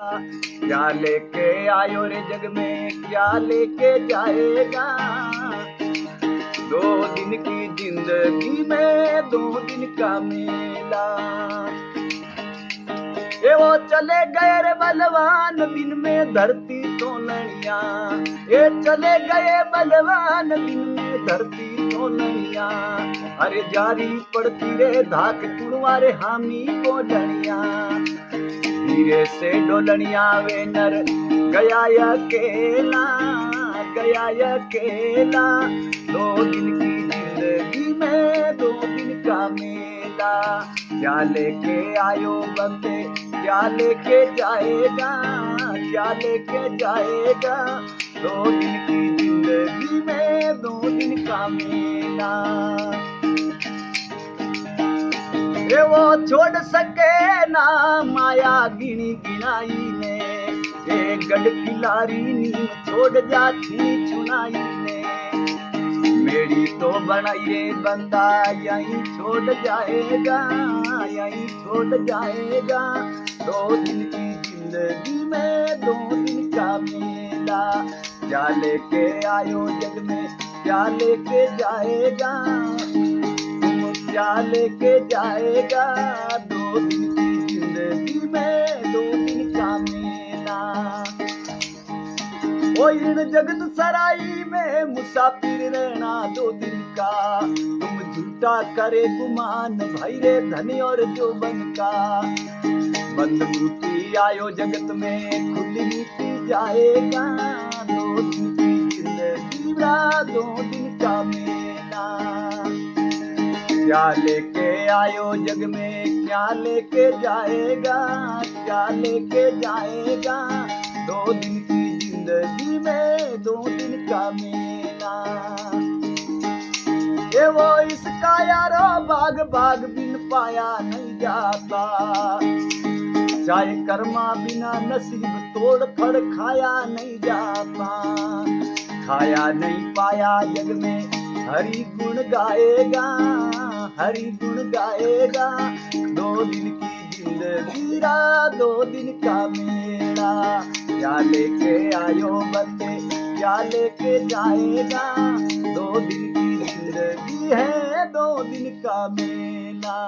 क्या लेके आयो रे जग में क्या लेके जाएगा। दो दिन की ज़िंदगी में, दो दिन का मेला। ये वो चले गए रे बलवान, दिन में धरती तो लड़िया ये चले गए बलवान, दिन में धरती तो लड़िया अरे जारी पड़ती रे धाक टुड़वारे हामी को लड़िया धीरे से डोलनिया वे नर गया अकेला गया अकेला। दो दिन की ज़िंदगी में, दो दिन का मेला। क्या लेके आयो बंदे, क्या लेके जाएगा, क्या लेके जाएगा। दो दिन की ज़िंदगी में, दो दिन का मेला। ये वो छोड़ सके ना माया गिनी गिनाई ने। ये गढ़ किलारी नीम छोड़ जाती चुनाई ने। मेरी तो बनाई रे बंदा, यही छोड़ जाएगा, यही छोड़ जाएगा। दो दिन की ज़िंदगी में, दो दिन का मेला। जा लेके आयो जग में, जा लेके जाएगा। क्या लेके जाएगा। दो दिन की ज़िंदगी में, दो दिन का मेला। ओ इन जगत सराई में, मुसाफिर रहना दो दिन का। तुम झूठा करे गुमान भाई रे धनी और जो बन का। बंद मूर्ति आयो जगत में, खुली नीति जाएगा। दो दिन की ज़िंदगी दो दिन का मेला। क्या लेके आयो जग में? क्या लेके जाएगा? क्या लेके जाएगा? दो दिन की ज़िंदगी में, दो दिन का मेला। ये वो इसका यारो बाग बाग बिन पाया नहीं जाता। चाहे कर्मा बिना नसीब तोड़ फड़ खाया नहीं जाता। खाया नहीं पाया जग में, हरी गुण गाएगा। हरि गुण गाएगा दो दिन की ज़िंदगी रा दो दिन का मेला। क्या लेके आयो बच्चे, क्या लेके जाएगा। दो दिन की ज़िंदगी है, दो दिन का मेला।